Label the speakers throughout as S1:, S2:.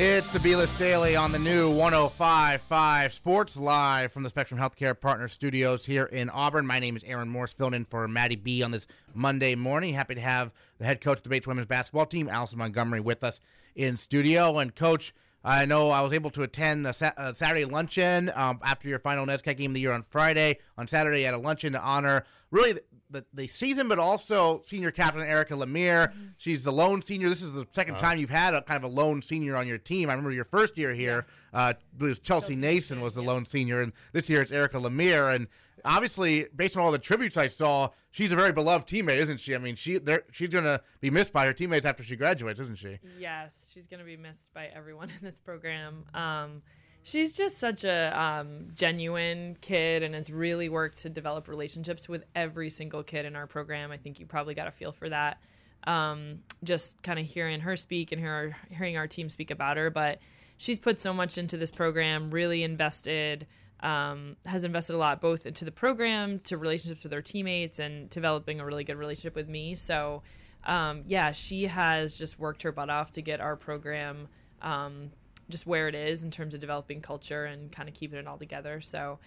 S1: It's the B-List Daily on the new 105.5 Sports Live from the Spectrum Healthcare Partner Studios here in Auburn. My name is Aaron Morse, filling in for Maddie B on this Monday morning. Happy to have the head coach of the Bates women's basketball team, Alison Montgomery, with us in studio. And coach, I know I was able to attend a, sa- a Saturday luncheon um, after your final NESCAC game of the year on Friday. On Saturday, at a luncheon to honor really the, the, the season, but also senior captain Erica Lemire. Mm-hmm. She's the lone senior. This is the 2nd uh-huh. time you've had a kind of a lone senior on your team. I remember your first year here, uh, was Chelsea, Chelsea Nason was the yeah. lone senior, and this year it's Erica Lemire. And obviously, based on all the tributes I saw, she's a very beloved teammate, isn't she? I mean, she she's to be missed by her teammates after she graduates, isn't she?
S2: Yes, she's to be missed by everyone in this program. Um, she's just such a um, genuine kid and has really worked to develop relationships with every single kid in our program. I think you probably got a feel for that. Um, just kind of hearing her speak and hear, hearing our team speak about her, but she's put so much into this program, really invested um, has invested a lot both into the program, to relationships with her teammates, and developing a really good relationship with me. So, um, yeah, she has just worked her butt off to get our program um, just where it is in terms of developing culture and kind of keeping it all together. So,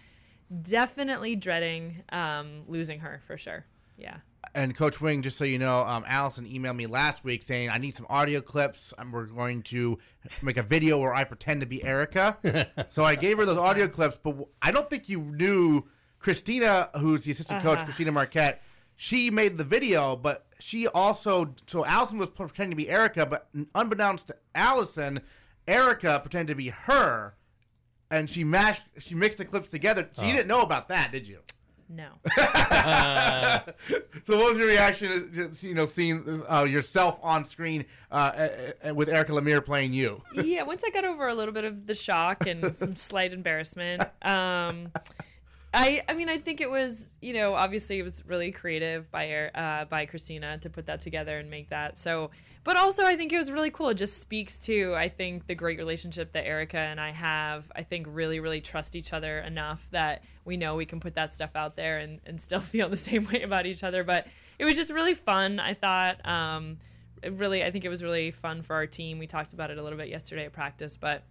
S2: definitely dreading um, losing her for sure. Yeah
S1: and Coach Wing, just so you know, um, Alison emailed me last week saying I need some audio clips. and we're going to make a video where I pretend to be Erica. so I gave her those audio clips, but I don't think you knew Christina, who's the assistant uh-huh. coach, Christina Marquette. She made the video, but she also so Alison was pretending to be Erica, but unbeknownst to Alison, Erica pretended to be her, and she mashed, she mixed the clips together. So oh. you didn't know about that, did you?
S2: No.
S1: so, what was your reaction? To, you know, seeing uh, yourself on screen uh, uh, with Erica Lemire playing you?
S2: yeah. Once I got over a little bit of the shock and some slight embarrassment, um, I I mean I think it was you know obviously it was really creative by uh, by Christina to put that together and make that. So but also I think it was really cool. It just speaks to I think the great relationship that Erica and I have. I think really really trust each other enough that we know we can put that stuff out there and, and still feel the same way about each other. But it was just really fun I thought. Um, really I think it was really fun for our team. We talked about it a little bit yesterday at practice but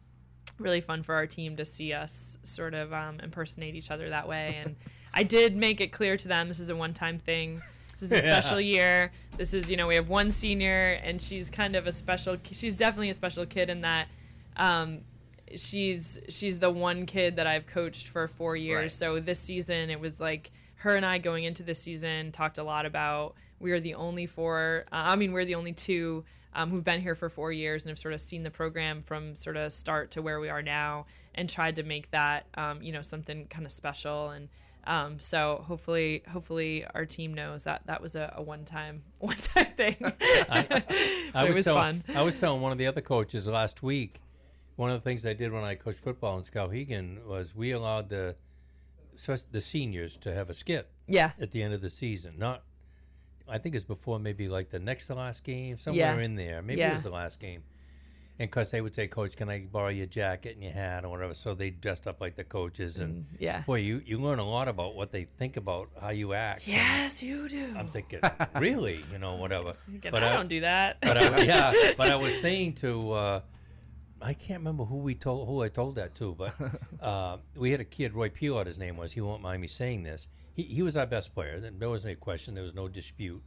S2: really fun for our team to see us sort of um, impersonate each other that way. And I did make it clear to them this is a one time thing. This is a special year. This is, you know, we have one senior, and she's kind of a special. She's definitely a special kid in that um, she's she's the one kid that I've coached for four years. Right. So this season, it was like her and I going into this season talked a lot about we are the only four. Uh, I mean, we're the only two um, who've been here for four years and have sort of seen the program from sort of start to where we are now and tried to make that um, you know something kind of special. And um, so hopefully hopefully our team knows that that was a, a one time one time thing I, I was, was
S3: telling,
S2: fun.
S3: I was telling one of the other coaches last week one of the things I did when I coached football in Skowhegan was we allowed the the seniors to have a skit
S2: yeah.
S3: at the end of the season not I think it's before maybe like the next to last game, somewhere yeah. in there. Maybe yeah. it was the last game. And because they would say, Coach, can I borrow your jacket and your hat or whatever? So they dressed up like the coaches. And
S2: mm, yeah.
S3: boy, you, you learn a lot about what they think about how you act.
S2: Yes, you do.
S3: I'm thinking, really? You know, whatever.
S2: but I, I, don't do that.
S3: But I, yeah, but I was saying to, uh, I can't remember who we told, who I told that to, but uh, we had a kid, Roy Pilot, his name was. He won't mind me saying this he, he was our best player. There wasn't a question. There was no dispute.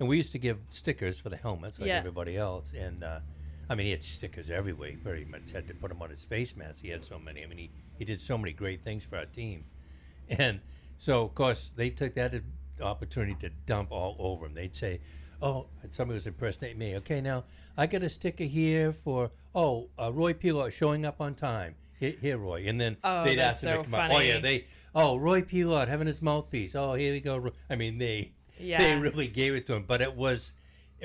S3: And we used to give stickers for the helmets like yeah. everybody else. And uh, I mean, he had stickers everywhere. He pretty much had to put them on his face mask. He had so many. I mean, he, he did so many great things for our team. And so, of course, they took that opportunity to dump all over him. They'd say, oh, somebody was impersonating me. Okay, now I got a sticker here for, oh, uh, Roy Pilot showing up on time. Here, Roy. And then
S2: oh,
S3: they'd
S2: ask him so to come funny.
S3: out. Oh, yeah, they, oh, Roy Pilot having his mouthpiece. Oh, here we go. I mean, they yeah. they really gave it to him, but it was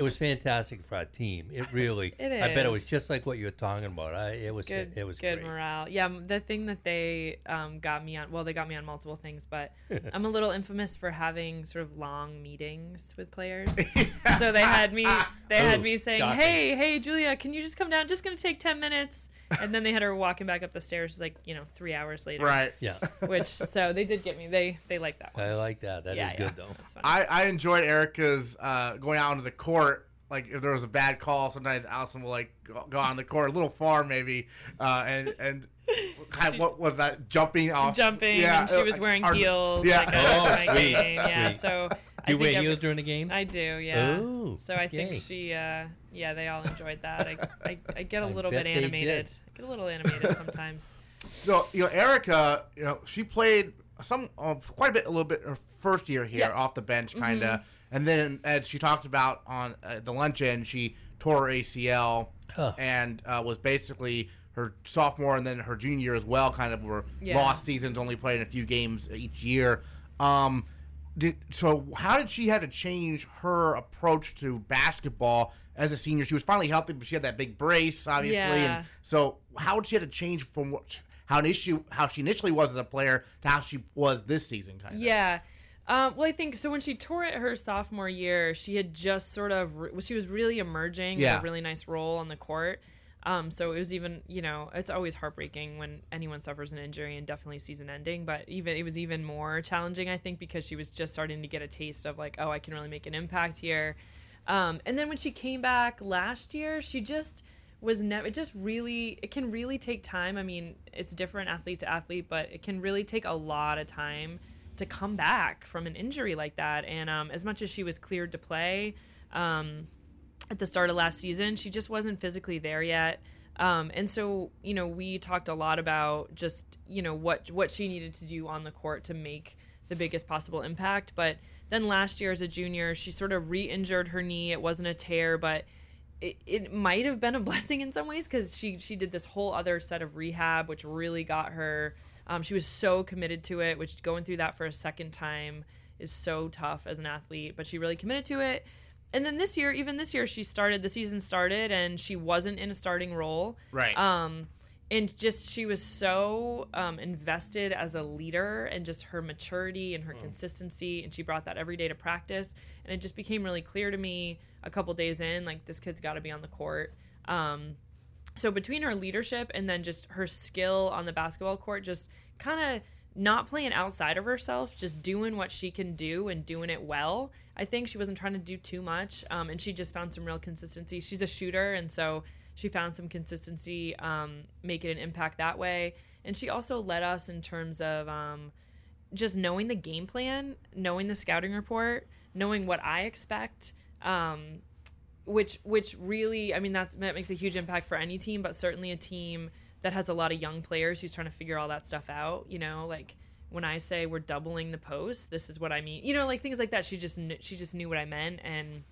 S3: it was fantastic for our team. It really.
S2: it is.
S3: I bet it was just like what you were talking about. I, it was.
S2: Good,
S3: it was
S2: good
S3: great.
S2: morale. Yeah, the thing that they um, got me on. Well, they got me on multiple things, but I'm a little infamous for having sort of long meetings with players. so they had me. They had me saying, shocking. "Hey, hey, Julia, can you just come down? Just gonna take ten minutes." and then they had her walking back up the stairs like you know three hours later.
S1: Right.
S3: Yeah.
S2: Which so they did get me. They they like that. One.
S3: I like that. That yeah, is yeah. good though.
S1: I I enjoyed Erica's uh, going out onto the court like if there was a bad call, sometimes Alison will like go, go on the court a little far maybe, uh, and and kind of, what was that jumping off?
S2: jumping and she was wearing
S1: or-
S2: heels
S1: yeah.
S2: like
S3: Oh,
S2: a
S3: sweet,
S2: game. Yeah,
S3: sweet.
S2: so I
S3: You
S2: think
S3: wear
S2: every-
S3: heels during the game?
S2: I do, yeah.
S3: Oh,
S2: so I think
S3: okay.
S2: she, uh, yeah, they all enjoyed that. I, I, I get a
S3: I
S2: little
S3: bet
S2: bit animated. I get a little animated sometimes.
S1: So you know, Erica, you know, she played some uh, quite a bit, a little bit her first year here
S2: Yeah. Mm-hmm.
S1: off the bench, kind of, and then as she talked about on uh, the luncheon, she tore her ACL
S3: Huh.
S1: and uh, was basically her sophomore and then her junior year as well. Kind of were
S2: Yeah.
S1: lost seasons, only playing a few games each year. Um, did, so how did she have to change her approach to basketball as a senior? She was finally healthy, but she had that big brace, obviously,
S2: Yeah.
S1: and so how did she have to change from what how an issue how she initially was as a player to how she was this season kind of?
S2: Yeah. Um, well, I think so. When she tore it her sophomore year, she had just sort of re- she was really emerging with
S1: Yeah.
S2: a really nice role on the court. Um, so it was even you know it's always heartbreaking when anyone suffers an injury and definitely season ending. But even it was even more challenging I think because she was just starting to get a taste of like oh I can really make an impact here. Um, and then when she came back last year, she just was never it just really it can really take time i mean it's different athlete to athlete but it can really take a lot of time to come back from an injury like that. And um, as much as she was cleared to play um, at the start of last season she just wasn't physically there yet. Um, and so you know we talked a lot about just you know what what she needed to do on the court to make the biggest possible impact. But then last year as a junior she sort of re-injured her knee. It wasn't a tear but it, it might have been a blessing in some ways because she she did this whole other set of rehab which really got her um, she was so committed to it which going through that for a second time is so tough as an athlete but she really committed to it. And then this year even this year she started the season started and she wasn't in a starting role.
S1: Right.
S2: um, and just she was so um, invested as a leader and just her maturity and her consistency and she brought that every day to practice. And it just became really clear to me a couple days in like this kid's got to be on the court. Um, so between her leadership and then just her skill on the basketball court just kind of not playing outside of herself just doing what she can do and doing it well i think she wasn't trying to do too much um, and she just found some real consistency. She's a shooter and so she found some consistency um, making an impact that way. And she also led us in terms of um, just knowing the game plan knowing the scouting report knowing what i expect um, which which really I mean that's that makes a huge impact for any team, but certainly a team that has a lot of young players who's trying to figure all that stuff out. You know, like when I say we're doubling the post, this is what I mean. You know, like things like that. She just kn- she just knew what I meant and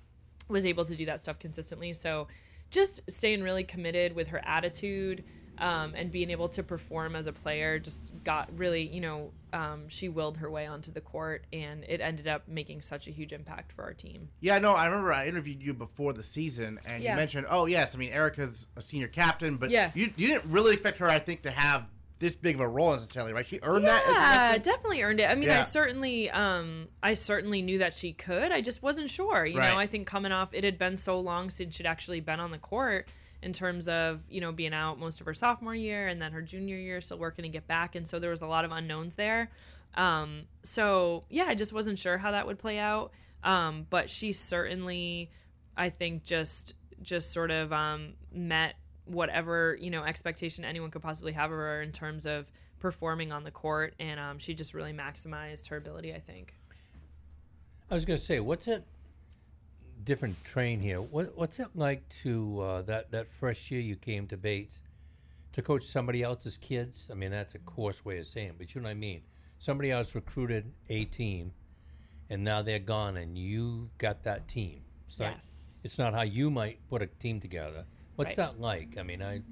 S2: was able to do that stuff consistently. So just staying really committed with her attitude um, and being able to perform as a player just got really, you know, um, she willed her way onto the court and it ended up making such a huge impact for our team.
S1: Yeah, no, I remember I interviewed you before the season, and
S2: Yeah.
S1: you mentioned, oh yes, I mean Erica's a senior captain, but
S2: Yeah.
S1: you you didn't really expect her, I think, to have this big of a role necessarily, right? She earned that.
S2: Yeah, definitely earned it. I mean,
S1: Yeah.
S2: I certainly, um, I certainly knew that she could. I just wasn't sure. You
S1: Right.
S2: know, I think coming off, it had been so long since she'd actually been on the court in terms of you know being out most of her sophomore year and then her junior year, still working to get back, and so there was a lot of unknowns there. Um, so yeah, I just wasn't sure how that would play out. Um, but she certainly, I think, just just sort of um, met whatever you know expectation anyone could possibly have of her in terms of performing on the court, and um, she just really maximized her ability. I think.
S3: I was going to say, what's it? Different train here. What, what's it like to uh, that that first year you came to Bates to coach somebody else's kids? I mean, that's a coarse way of saying, it, but you know what I mean. Somebody else recruited a team, and now they're gone, and you got that team. It's not,
S2: Yes.
S3: It's not how you might put a team together. What's
S2: Right.
S3: that like? I mean, I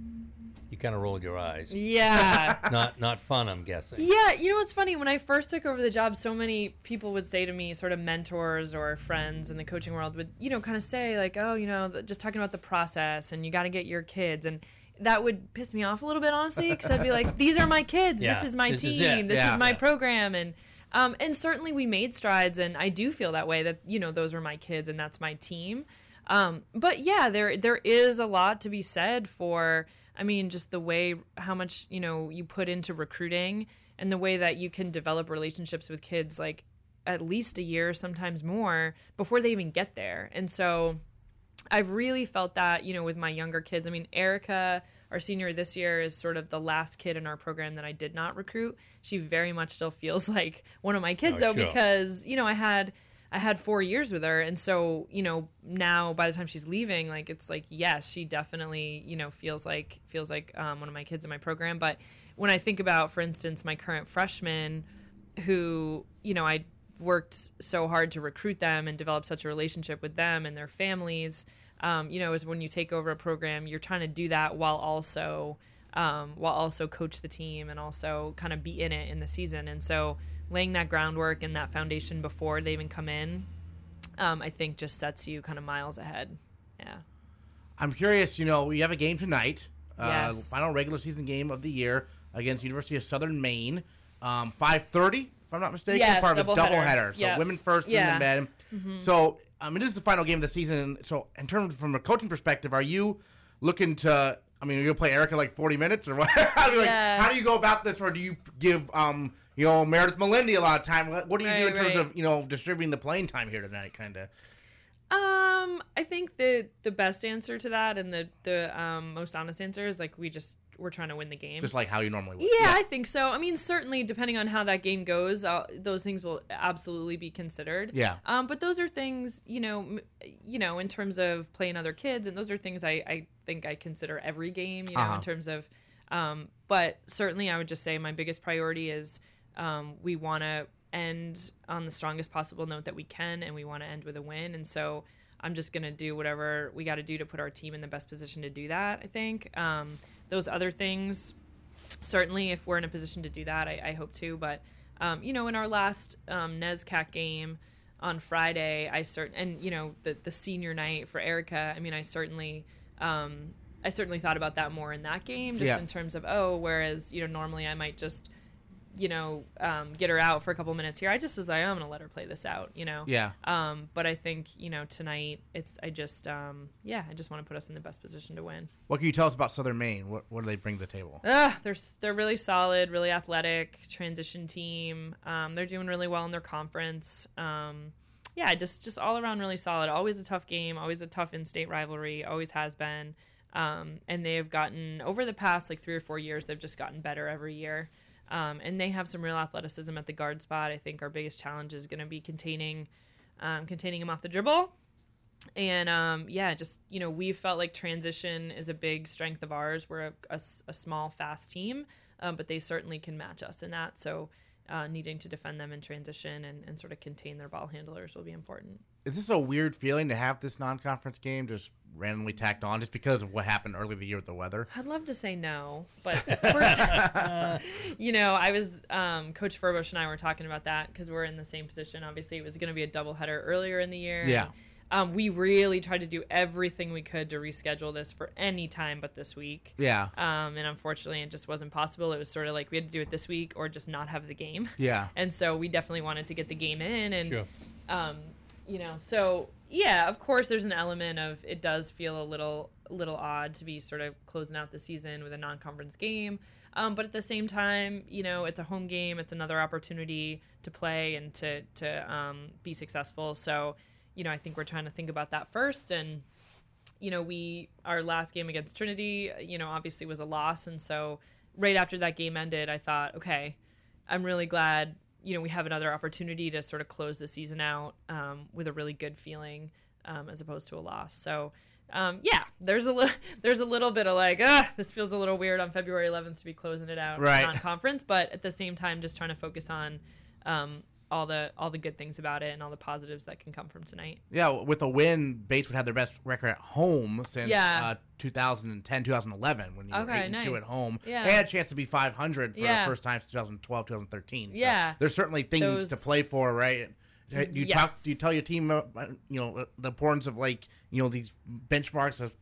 S3: you kind of rolled your eyes.
S2: Yeah.
S3: not not fun, I'm guessing.
S2: Yeah, you know what's funny? When I first took over the job, so many people would say to me, sort of mentors or friends in the coaching world would, you know, kind of say like, "Oh, you know, the, just talking about the process and you got to get your kids." And that would piss me off a little bit, honestly, because I'd be like, "These are my kids.
S3: Yeah,
S2: this is my
S3: this
S2: team.
S3: it.
S2: this
S1: Yeah.
S2: is my
S3: Yeah.
S2: program." And um, and certainly we made strides, and I do feel that way. That you know, those are my kids, and that's my team. Um, but yeah, there there is a lot to be said for. I mean, just the way how much you know you put into recruiting and the way that you can develop relationships with kids like at least a year, sometimes more, before they even get there. And so, I've really felt that, you know, with my younger kids. I mean, Erica, our senior this year, is sort of the last kid in our program that I did not recruit. She very much still feels like one of my kids,
S3: Oh,
S2: though,
S3: sure.
S2: because you know I had I had four years with her, and so you know now by the time she's leaving, like it's like yes, she definitely you know feels like feels like um, one of my kids in my program. But when I think about, for instance, my current freshman, who you know I worked so hard to recruit them and develop such a relationship with them and their families. Um, you know, is when you take over a program, you're trying to do that while also um, while also coach the team and also kind of be in it in the season. And so laying that groundwork and that foundation before they even come in, um, I think just sets you kind of miles ahead. Yeah.
S1: I'm curious. You know, we have a game tonight. Uh,
S2: Yes.
S1: final regular season game of the year against University of Southern Maine. Um, 5:30, if I'm not mistaken.
S2: Yes,
S1: part of a
S2: doubleheader.
S1: So
S2: Yeah.
S1: women first,
S2: Yeah.
S1: men. So I mean, this is the final game of the season. So in terms from a coaching perspective, are you looking to? I mean, are you gonna play Erica like 40 minutes or what? how, do you, like,
S2: Yeah.
S1: how do you go about this, or do you give um you know Meredith Melindy a lot of time? What do you do in
S2: Right,
S1: terms
S2: right.
S1: of you know distributing the playing time here tonight, kind of?
S2: Um, I think the the best answer to that and the the um, most honest answer is like we just we're trying to win the game.
S1: Just like how you normally would.
S2: yeah, I think so. I mean, certainly depending on how that game goes, uh, those things will absolutely be considered.
S1: Yeah.
S2: Um, but those are things, you know, m- you know, in terms of playing other kids, and those are things I, I think I consider every game, you know,
S1: Uh-huh.
S2: in terms of. Um, but certainly, I would just say my biggest priority is um, we want to end on the strongest possible note that we can, and we want to end with a win. And so I'm just gonna do whatever we got to do to put our team in the best position to do that. I think um, those other things certainly if we're in a position to do that i, I hope to but um, you know in our last um, NESCAC game on friday i cert and you know the, the senior night for erica i mean i certainly um, i certainly thought about that more in that game just
S1: Yeah.
S2: in terms of oh whereas you know normally i might just you know um, get her out for a couple minutes here i just was like i'm gonna let her play this out you know
S1: Yeah.
S2: um, but i think you know tonight it's i just um, yeah i just want to put us in the best position to win
S1: What can you tell us about Southern Maine? What, what do they bring to the table?
S2: Ugh, they're they're really solid, really athletic transition team. Um, they're doing really well in their conference. Um, yeah, just just all around really solid. Always a tough game. Always a tough in-state rivalry. Always has been. Um, and they have gotten over the past like three or four years. They've just gotten better every year. Um, and they have some real athleticism at the guard spot. I think our biggest challenge is going to be containing um, containing him off the dribble and um, yeah, just you know, we felt like transition is a big strength of ours. We're a small, fast team, um, but they certainly can match us in that. So, uh, needing to defend them in transition and, and sort of contain their ball handlers will be important.
S1: Is this a weird feeling to have this non-conference game just randomly tacked on just because of what happened earlier the year with the weather?
S2: I'd love to say no, but of course, you know, I was um, Coach Furbush and I were talking about that because we're in the same position. Obviously, it was going to be a doubleheader earlier in the year.
S1: Yeah.
S2: Um, we really tried to do everything we could to reschedule this for any time but this week.
S1: Yeah.
S2: Um, and unfortunately, it just wasn't possible. It was sort of like we had to do it this week or just not have the game.
S1: Yeah.
S2: And so we definitely wanted to get the game in. And,
S3: Sure.
S2: um, you know, so yeah, of course, there's an element of it does feel a little, little odd to be sort of closing out the season with a non-conference game. Um, but at the same time, you know, it's a home game. It's another opportunity to play and to to um, be successful. So, you know, I think we're trying to think about that first and you know, we our last game against Trinity, you know, obviously was a loss, and so right after that game ended, I thought, okay, I'm really glad, you know, we have another opportunity to sort of close the season out um, with a really good feeling, um, as opposed to a loss. So. Um, yeah, there's a little, there's a little bit of like, ah, this feels a little weird on February 11th to be closing it out
S1: Right.
S2: non-conference, but at the same time, just trying to focus on um, all the all the good things about it and all the positives that can come from tonight.
S1: Yeah, with a win, Bates would have their best record at home since
S2: Yeah.
S1: uh, 2010, 2011 when you were
S2: Okay,
S1: 8 and 2 at home.
S2: Yeah.
S1: They had a chance to be 500 for
S2: Yeah.
S1: the first time since 2012, 2013. So
S2: Yeah.
S1: There's certainly things to play for, right? Do you talk?
S2: Yes.
S1: Do you tell your team, uh, you know, the importance of like, you know, these benchmarks of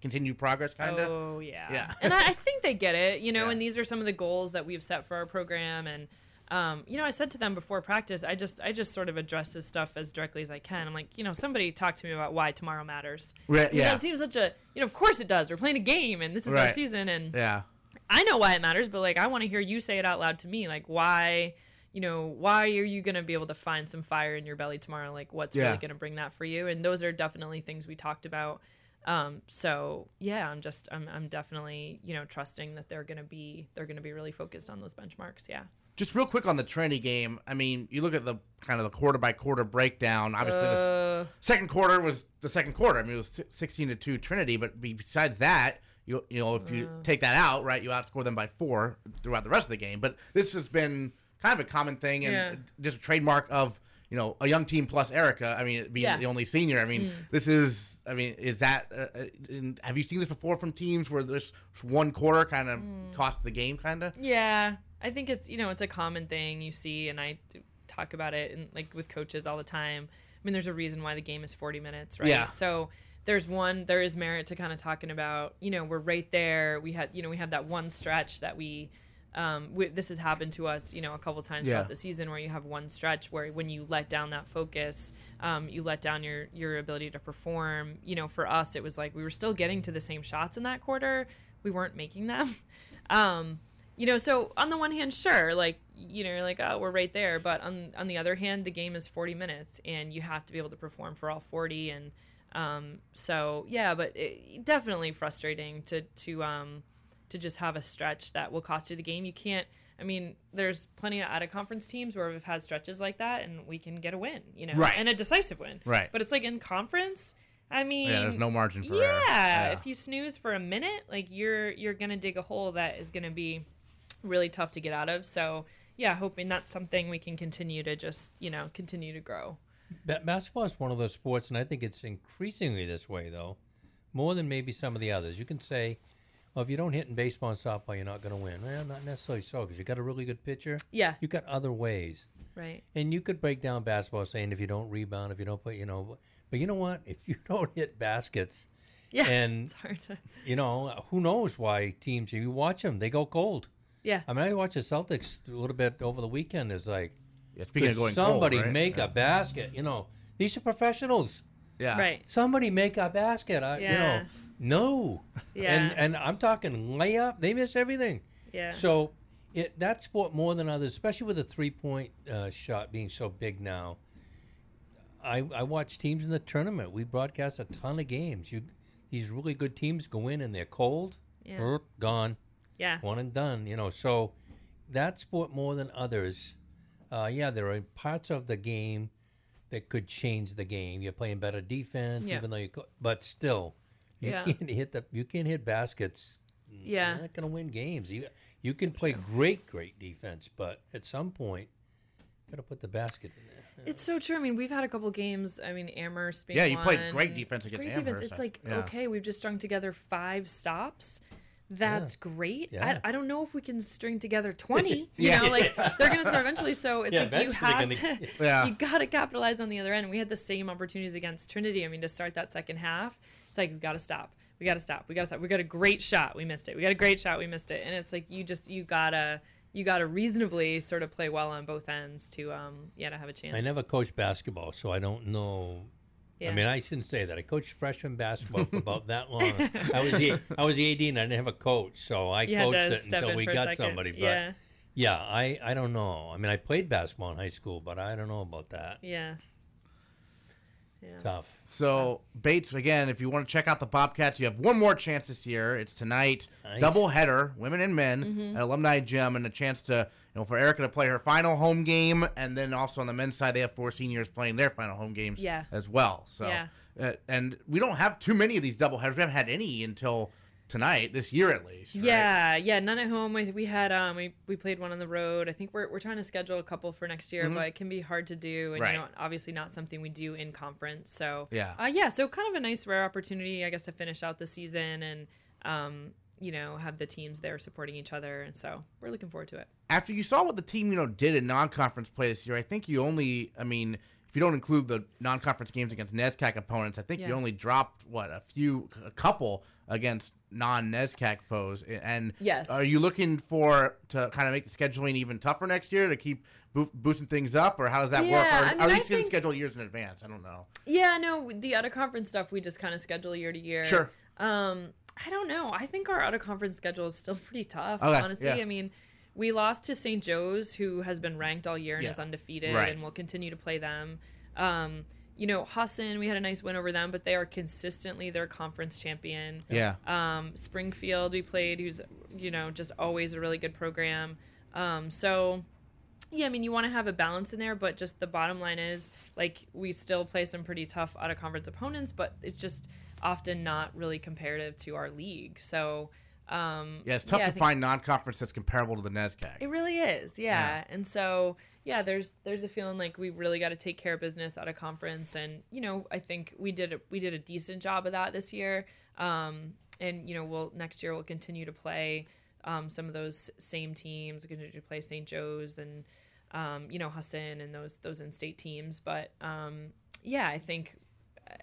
S1: continued progress, kind of?
S2: Oh yeah,
S1: Yeah.
S2: and I, I think they get it, you know.
S1: Yeah.
S2: And these are some of the goals that we've set for our program, and um, you know, I said to them before practice, I just I just sort of address this stuff as directly as I can. I'm like, you know, somebody talk to me about why tomorrow matters.
S1: Right,
S2: You know,
S1: yeah.
S2: it seems such a you know, of course it does. We're playing a game, and this is our season, and
S1: Yeah.
S2: I know why it matters, but like I want to hear you say it out loud to me, like why, you know, why are you going to be able to find some fire in your belly tomorrow? Like, what's
S1: Yeah.
S2: really going to bring that for you? And those are definitely things we talked about. Um, so yeah, I'm just, I'm, I'm definitely, you know, trusting that they're going to be, they're going to be really focused on those benchmarks. Yeah.
S1: Just real quick on the Trinity game. I mean, you look at the kind of the quarter by quarter breakdown. Obviously, the
S2: Uh,
S1: second quarter was the second quarter. I mean, it was 16 to 2 Trinity, but besides that, you you know, if you
S2: Uh.
S1: take that out, right, you outscore them by 4 throughout the rest of the game. But this has been kind of a common thing and
S2: Yeah.
S1: just a trademark of, you know, a young team plus Erica. I mean, being
S2: Yeah. Mm.
S1: the only senior. I mean, this is I mean, is that uh, uh, in, have you seen this before from teams where this one quarter kind of
S2: Mm.
S1: costs the game kind of?
S2: Yeah, I think it's you know it's a common thing you see, and I talk about it and like with coaches all the time. I mean, there's a reason why the game is 40 minutes, right?
S1: Yeah.
S2: So there's one, there is merit to kind of talking about. You know, we're right there. We had, you know, we have that one stretch that we. Um, we, this has happened to us, you know, a couple times
S1: Yeah.
S2: throughout the season where you have one stretch where when you let down that focus, um, you let down your your ability to perform. You know, for us, it was like we were still getting to the same shots in that quarter, we weren't making them. Um, you know, so on the one hand, sure, like you know, you're like, oh, we're right there, but on on the other hand, the game is 40 minutes, and you have to be able to perform for all 40, and um, so yeah, but it, definitely frustrating to to um to just have a stretch that will cost you the game. You can't. I mean, there's plenty of out of conference teams where we've had stretches like that, and we can get a win, you know,
S1: Right.
S2: and a decisive win,
S1: Right.
S2: But it's like in conference. I mean,
S1: Yeah, there's no margin for
S2: yeah,
S1: error. Yeah.
S2: if you snooze for a minute, like you're you're gonna dig a hole that is gonna be really tough to get out of. So yeah, hoping that's something we can continue to just you know continue to grow.
S3: Basketball is one of those sports, and I think it's increasingly this way, though, more than maybe some of the others. You can say, well, if you don't hit in baseball and softball, you're not going to win. Well, not necessarily so, because you got a really good pitcher.
S2: Yeah.
S3: You got other ways.
S2: Right.
S3: And you could break down basketball saying if you don't rebound, if you don't put, you know, but you know what? If you don't hit baskets,
S2: Yeah.
S3: And-
S2: it's hard to.
S3: you know, who knows why teams, if you watch them, they go cold.
S2: Yeah.
S3: I mean, I watched the Celtics a little bit over the weekend. It's like,
S1: Yeah, speaking
S3: could
S1: of going
S3: somebody
S1: cold, right?
S3: make
S1: yeah.
S3: a basket? You know, these are professionals.
S1: yeah.
S2: Right.
S3: Somebody make a basket. I, You know, no.
S2: Yeah.
S3: And and I'm talking layup. They miss everything.
S2: Yeah.
S3: So it that sport more than others, especially with the three point uh, shot being so big now. I I watch teams in the tournament. We broadcast a ton of games. You these really good teams go in and they're cold,
S2: Yeah.
S3: er, gone,
S2: yeah.
S3: one and done. You know, so that sport more than others. Uh, yeah, there are parts of the game that could change the game. You're playing better defense,
S2: Yeah.
S3: even though you, co- but still, you
S2: Yeah.
S3: can't hit the you can't hit baskets.
S2: Yeah.
S3: You're not gonna win games. You you can play great great defense, but at some point, gotta put the basket in there.
S2: It's so true. I mean, we've had a couple games. I mean, Amherst. being
S1: Yeah, you played great defense against
S2: Great defense. It's like
S1: Yeah.
S2: okay, we've just strung together five stops. That's great.
S3: Yeah.
S2: I, I don't know if we can string together twenty. You
S1: Yeah.
S2: know, like they're gonna score eventually. So it's
S3: Yeah,
S2: like you have
S3: they're
S2: to.
S3: gonna-
S1: Yeah.
S2: You got to capitalize on the other end. We had the same opportunities against Trinity. I mean, to start that second half, it's like we got to stop. We got to stop. We got to stop. We got a great shot. We missed it. We got a great shot. We missed it. And it's like you just you gotta you gotta reasonably sort of play well on both ends to um yeah to have a chance.
S3: I never coached basketball, so I don't know.
S2: Yeah.
S3: I mean, I shouldn't say that. I coached freshman basketball for about that long. I was the I was the AD, and I didn't have a coach, so I
S2: You
S3: coached it until we got somebody. But
S2: Yeah.
S3: yeah, I I don't know. I mean, I played basketball in high school, but I don't know about that.
S2: Yeah. Yeah.
S3: Tough.
S1: So Bates again, if you want to check out the Bobcats, you have one more chance this year. It's tonight,
S3: Nice.
S1: double header, women and men
S2: Mm-hmm.
S1: at Alumni Gym, and a chance to you know for Erica to play her final home game, and then also on the men's side they have four seniors playing their final home games
S2: Yeah.
S1: as well. So
S2: Yeah.
S1: uh, and we don't have too many of these double headers. We haven't had any until tonight this year at least. right?
S2: Yeah, yeah, none at home. We, we had um we, we played one on the road. I think we're, we're trying to schedule a couple for next year, but it can be hard to do, and
S1: Mm-hmm. Right.
S2: you know, obviously not something we do in conference. So
S1: Yeah.
S2: uh, yeah. So kind of a nice rare opportunity, I guess, to finish out the season and um you know have the teams there supporting each other, and so we're looking forward to it.
S1: after you saw what the team you know did in non-conference play this year, I think you only, I mean, if you don't include the non-conference games against NESCAC opponents, I think you only dropped what a few, a couple against non-NESCAC foes. And
S2: Yes.
S1: are you looking for to kind of make the scheduling even tougher next year to keep bo- boosting things up, or how does that work?
S2: Yeah,
S1: Or
S2: I mean,
S1: are these going to schedule years in advance? I don't know.
S2: Yeah, no, the out of conference stuff we just kind of schedule year to year.
S1: Sure.
S2: Um, I don't know. I think our out of conference schedule is still pretty tough.
S1: Okay,
S2: honestly,
S1: yeah.
S2: I mean, we lost to St. Joe's, who has been ranked all year and
S1: Yeah.
S2: is undefeated,
S1: Right.
S2: and we'll continue to play them. Um, you know, Husson, we had a nice win over them, but they are consistently their conference champion.
S1: Yeah.
S2: Um, Springfield, we played, who's you know just always a really good program. Um, so yeah, I mean, you want to have a balance in there, but just the bottom line is like we still play some pretty tough out of conference opponents, but it's just often not really comparative to our league. So um,
S1: yeah, it's tough
S2: I
S1: to find non-conference that's comparable to the NESCAC.
S2: It really is, yeah. And so, yeah, there's there's a feeling like we really got to take care of business at a conference, and you know, I think we did a, we did a decent job of that this year. Um, and you know, we'll next year we'll continue to play um, some of those same teams. We'll continue to play St. Joe's and um, you know Husson and those those in-state teams. But um, yeah, I think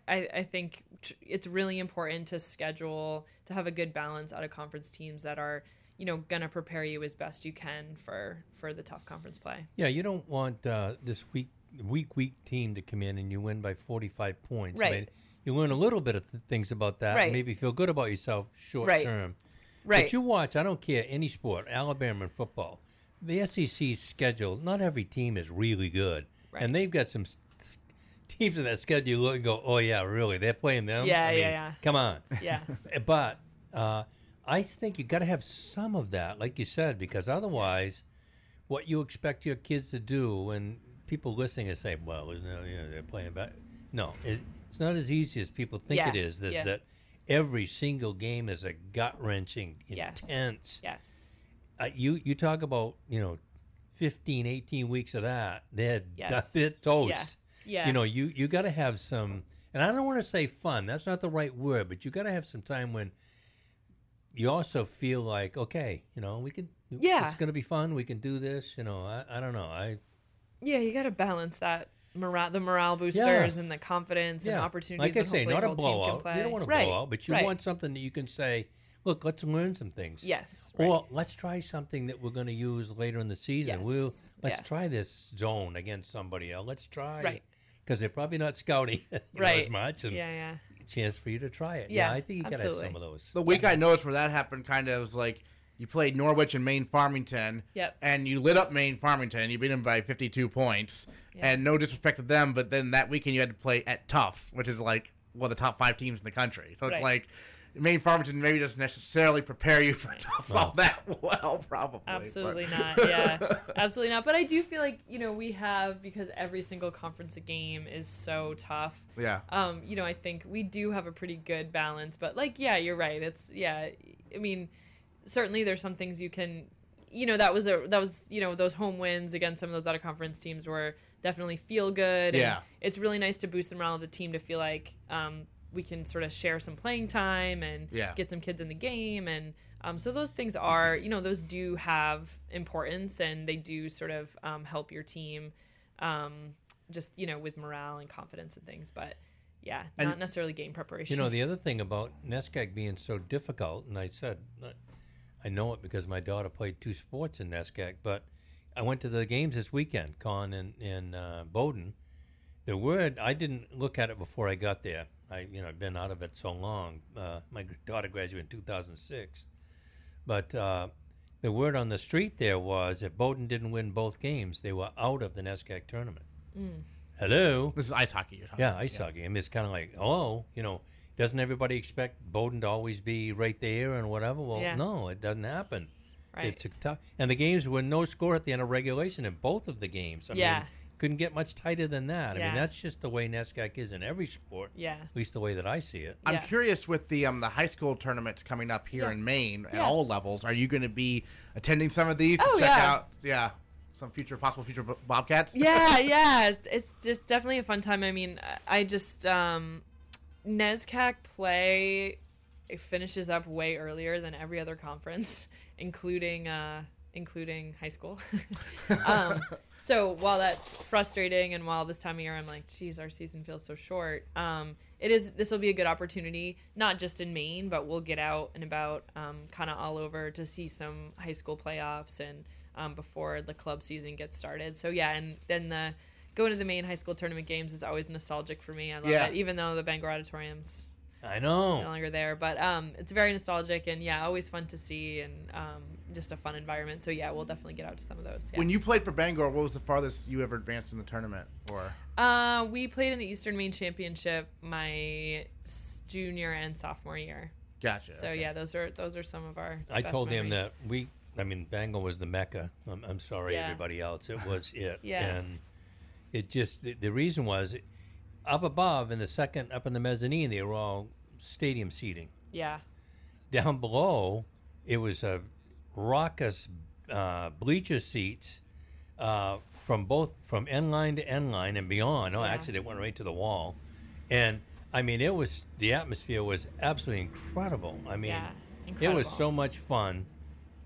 S2: I, I think tr- it's really important to schedule to have a good balance out of conference teams that are you know gonna prepare you as best you can for for the tough conference play.
S3: Yeah, you don't want uh, this weak, weak, weak team to come in and you win by 45 points. I
S2: Right.
S3: mean, you learn a little bit of th- things about that.
S2: Right.
S3: Maybe feel good about yourself short
S2: Right.
S3: term.
S2: Right.
S3: But you watch, I don't care, any sport, Alabama and football, the SEC's schedule, not every team is really good.
S2: Right.
S3: And they've got some teams in that schedule you look and go, oh, yeah, really? They're playing them?
S2: Yeah,
S3: I mean,
S2: yeah, yeah.
S3: Come on.
S2: Yeah.
S3: But uh, I think you got to have some of that, like you said, because otherwise, what you expect your kids to do, and people listening and say, "Well, isn't it, you know, they're playing back." No, it, it's not as easy as people think
S2: Yeah,
S3: it is. There's
S2: yeah.
S3: that every single game is a gut wrenching,
S2: Yes.
S3: intense.
S2: yes.
S3: Uh, you you talk about you know, 15, 18 weeks of that. They're
S2: Yes.
S3: they're toast.
S2: Yeah. Yeah.
S3: You know, you you got to have some, and I don't want to say fun. That's not the right word, but you got to have some time when you also feel like, okay, you know, we can.
S2: Yeah.
S3: it's going to be fun. We can do this. You know, I, I don't know. I
S2: Yeah, you got to balance that morale, the morale boosters, and the confidence and
S3: yeah,
S2: opportunities.
S3: like I say, not a blowout. You don't want to
S2: right.
S3: blow out, but you
S2: right.
S3: want something that you can say, look, let's learn some things.
S2: yes.
S3: Or let's try something that we're going to use later in the season. We'll
S2: Yes,
S3: let's
S2: yeah.
S3: try this zone against somebody else. Let's try
S2: Right.
S3: Because they're probably not scouting you know, as much, and
S2: Yeah, yeah.
S3: chance for you to try it.
S2: Yeah,
S3: I think you got to have some of those.
S1: The week I noticed where that happened kind of was like you played Norwich and Maine Farmington.
S2: Yep.
S1: And you lit up Maine Farmington. You beat them by 52 points.
S2: Yeah.
S1: And no disrespect to them, but then that weekend you had to play at Tufts, which is like one of the top five teams in the country. So it's
S2: Right.
S1: like Maine Farmington maybe doesn't necessarily prepare you for Tufts all that well, probably. but-
S2: Absolutely not. Yeah, absolutely not. But I do feel like you know we have because every single conference game is so tough.
S1: Yeah.
S2: Um, you know, I think we do have a pretty good balance. But like, yeah, you're right. It's yeah. I mean, certainly there's some things you can. You know, that was a that was you know those home wins against some of those out of conference teams were definitely feel good. and
S1: Yeah.
S2: It's really nice to boost the morale of the team to feel like um, we can sort of share some playing time and
S1: Yeah.
S2: get some kids in the game and um, so those things are you know those do have importance and they do sort of um, help your team um, just you know with morale and confidence and things but yeah
S1: And-
S2: not necessarily game preparation
S3: You know, the other thing about NESCAC being so difficult, and I said, uh, I know it because my daughter played two sports in NESCAC, but I went to the games this weekend, Conn and, and uh, Bowdoin. The word, I didn't look at it before I got there. I, you know, I've been out of it so long. Uh, my daughter graduated in 2006. But uh, the word on the street there was if Bowdoin didn't win both games, they were out of the NESCAC tournament. Hello?
S1: This is ice hockey you're talking
S3: Yeah, ice hockey. I mean, it's kind of like, oh, you know, doesn't everybody expect Bowdoin to always be right there and whatever? Well,
S2: Yeah.
S3: no, it doesn't happen.
S2: right
S3: It's a tough, and the games were no score at the end of regulation in both of the games. I
S2: Yeah.
S3: mean, couldn't get much tighter than that. I mean,
S2: Yeah.
S3: that's just the way NESCAC is in every sport.
S2: yeah
S3: At least the way that I see it.
S1: I'm
S2: Yeah.
S1: curious with the um the high school tournaments coming up here
S2: Yeah.
S1: in Maine at
S2: Yeah.
S1: all levels. Are you going to be attending some of these to
S2: Oh,
S1: check
S2: yeah.
S1: out? Yeah, some future possible future Bo- Bobcats.
S2: yeah yeah it's, it's just definitely a fun time i mean i I just um nescac play it finishes up way earlier than every other conference including uh including high school um so while that's frustrating and while this time of year i'm like geez our season feels so short um it is this will be a good opportunity not just in maine but we'll get out and about um, kind of all over to see some high school playoffs and um, before the club season gets started so yeah and then the going to the Maine high school tournament games is always nostalgic for me i love
S1: Yeah.
S2: it even though the bangor auditorium's
S3: I know.
S2: no longer there. But um, it's very nostalgic and yeah, always fun to see and um, just a fun environment. So yeah, we'll definitely get out to some of those. Yeah.
S1: When you played for Bangor, what was the farthest you ever advanced in the tournament? Or
S2: uh, we played in the Eastern Maine Championship my junior and sophomore year.
S1: gotcha.
S2: So
S1: okay.
S2: yeah, those are those are some of our.
S3: I
S2: best
S3: told him that we. I mean, Bangor was the mecca. I'm, I'm sorry,
S2: Yeah.
S3: everybody else. It was it.
S2: Yeah.
S3: And it just the, the reason was up above in the second up in the mezzanine they were all stadium seating.
S2: Yeah.
S3: Down below, it was a raucous uh, bleacher seats uh, from both from end line to end line and beyond. No,
S2: Yeah.
S3: actually, they went right to the wall, and I mean, it was the atmosphere was absolutely incredible. I mean,
S2: Yeah,
S3: it was so much fun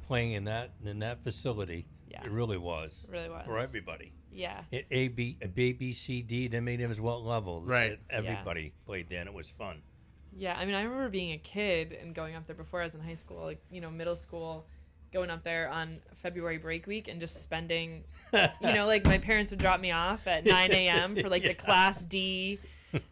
S3: playing in that in that facility.
S2: Yeah.
S3: It really was.
S2: It really was.
S3: for everybody.
S2: Yeah.
S3: It A B a B B C D. They made it as what level?
S1: Right.
S3: It- everybody played there, and it was fun.
S2: Yeah, I mean, I remember being a kid and going up there before I was in high school, like you know, middle school, going up there on February break week and just spending, you know, like my parents would drop me off at 9 a.m. for like the Class D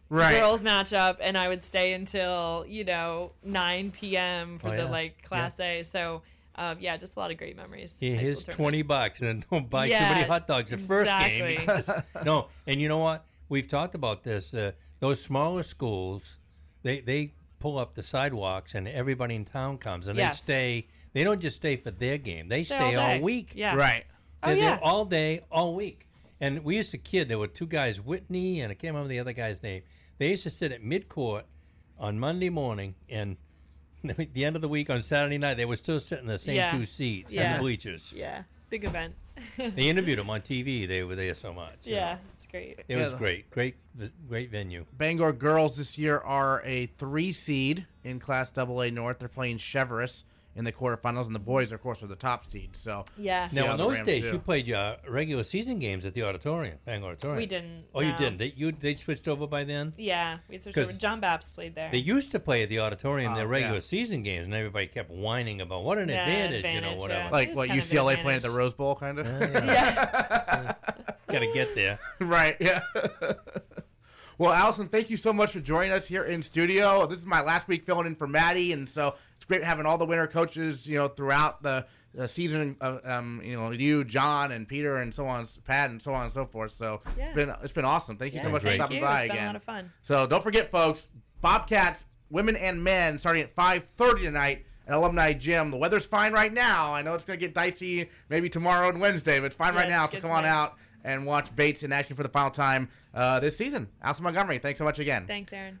S1: right.
S2: girls matchup, and I would stay until you know 9 p.m. for
S3: Oh,
S2: the
S3: yeah.
S2: like Class A. So. Um, yeah, just a lot of great memories.
S3: Yeah, here's twenty bucks, and don't buy too many hot dogs the first game. because- no, and you know what? We've talked about this. Uh, those smaller schools, they they pull up the sidewalks, and everybody in town comes, and
S2: Yes.
S3: they stay. They don't just stay for their game; they
S2: Stay
S3: stay
S2: all
S3: all, week.
S2: Yeah.
S1: Right.
S2: Oh,
S3: They're
S2: yeah.
S3: there all day, all week. And we used to kid. There were two guys, Whitney, and I can't remember the other guy's name. They used to sit at mid court on Monday morning, and at the end of the week on Saturday night, they were still sitting in the same
S2: Yeah.
S3: two seats in
S2: Yeah.
S3: the bleachers.
S2: Yeah, big event.
S3: They interviewed them on TV. They were there so much. you know.
S2: yeah, it's great.
S3: It was great. Great, great venue.
S1: Bangor girls this year are a three seed in Class AA North. They're playing Cheverus in the quarterfinals, and the boys, of course, are the top seed. So
S2: Yeah.
S1: See
S3: Now, in those
S1: Rams
S3: days,
S1: do.
S3: you played your regular season games at the auditorium, Bangor Auditorium.
S2: We didn't,
S3: Oh, you didn't. They you they switched over by then.
S2: Yeah, we switched
S3: 'Cause
S2: over. John Bapst played there.
S3: They used to play at the auditorium oh, their
S1: Oh,
S3: regular
S1: yeah.
S3: season games, and everybody kept whining about what an
S2: Yeah,
S3: advantage, you know, whatever.
S2: yeah.
S1: like what
S2: kind of an
S1: UCLA playing at the. Rose Bowl, kind of.
S2: yeah.
S3: Got to get there.
S1: right. Yeah. Well, Alison, thank you so much for joining us here in studio. This is my last week filling in for Maddie, and so it's great having all the winter coaches, you know, throughout the, the season. Uh, um, you know, you, John, and Peter, and so on, Pat, and so on and so forth. So it's
S2: Yeah.
S1: been it's been awesome. Thank you so much for stopping
S2: you.
S1: by
S2: It's been a
S1: again.
S2: lot of fun.
S1: So don't forget, folks, Bobcats, women and men, starting at 5:30 tonight at Alumni Gym. The weather's fine right now. I know it's going to get dicey maybe tomorrow and Wednesday, but it's fine
S2: Yeah,
S1: right now. So come on
S2: tonight.
S1: out and watch Bates in action for the final time uh, this season. Alison Montgomery, thanks so much again.
S2: Thanks, Aaron.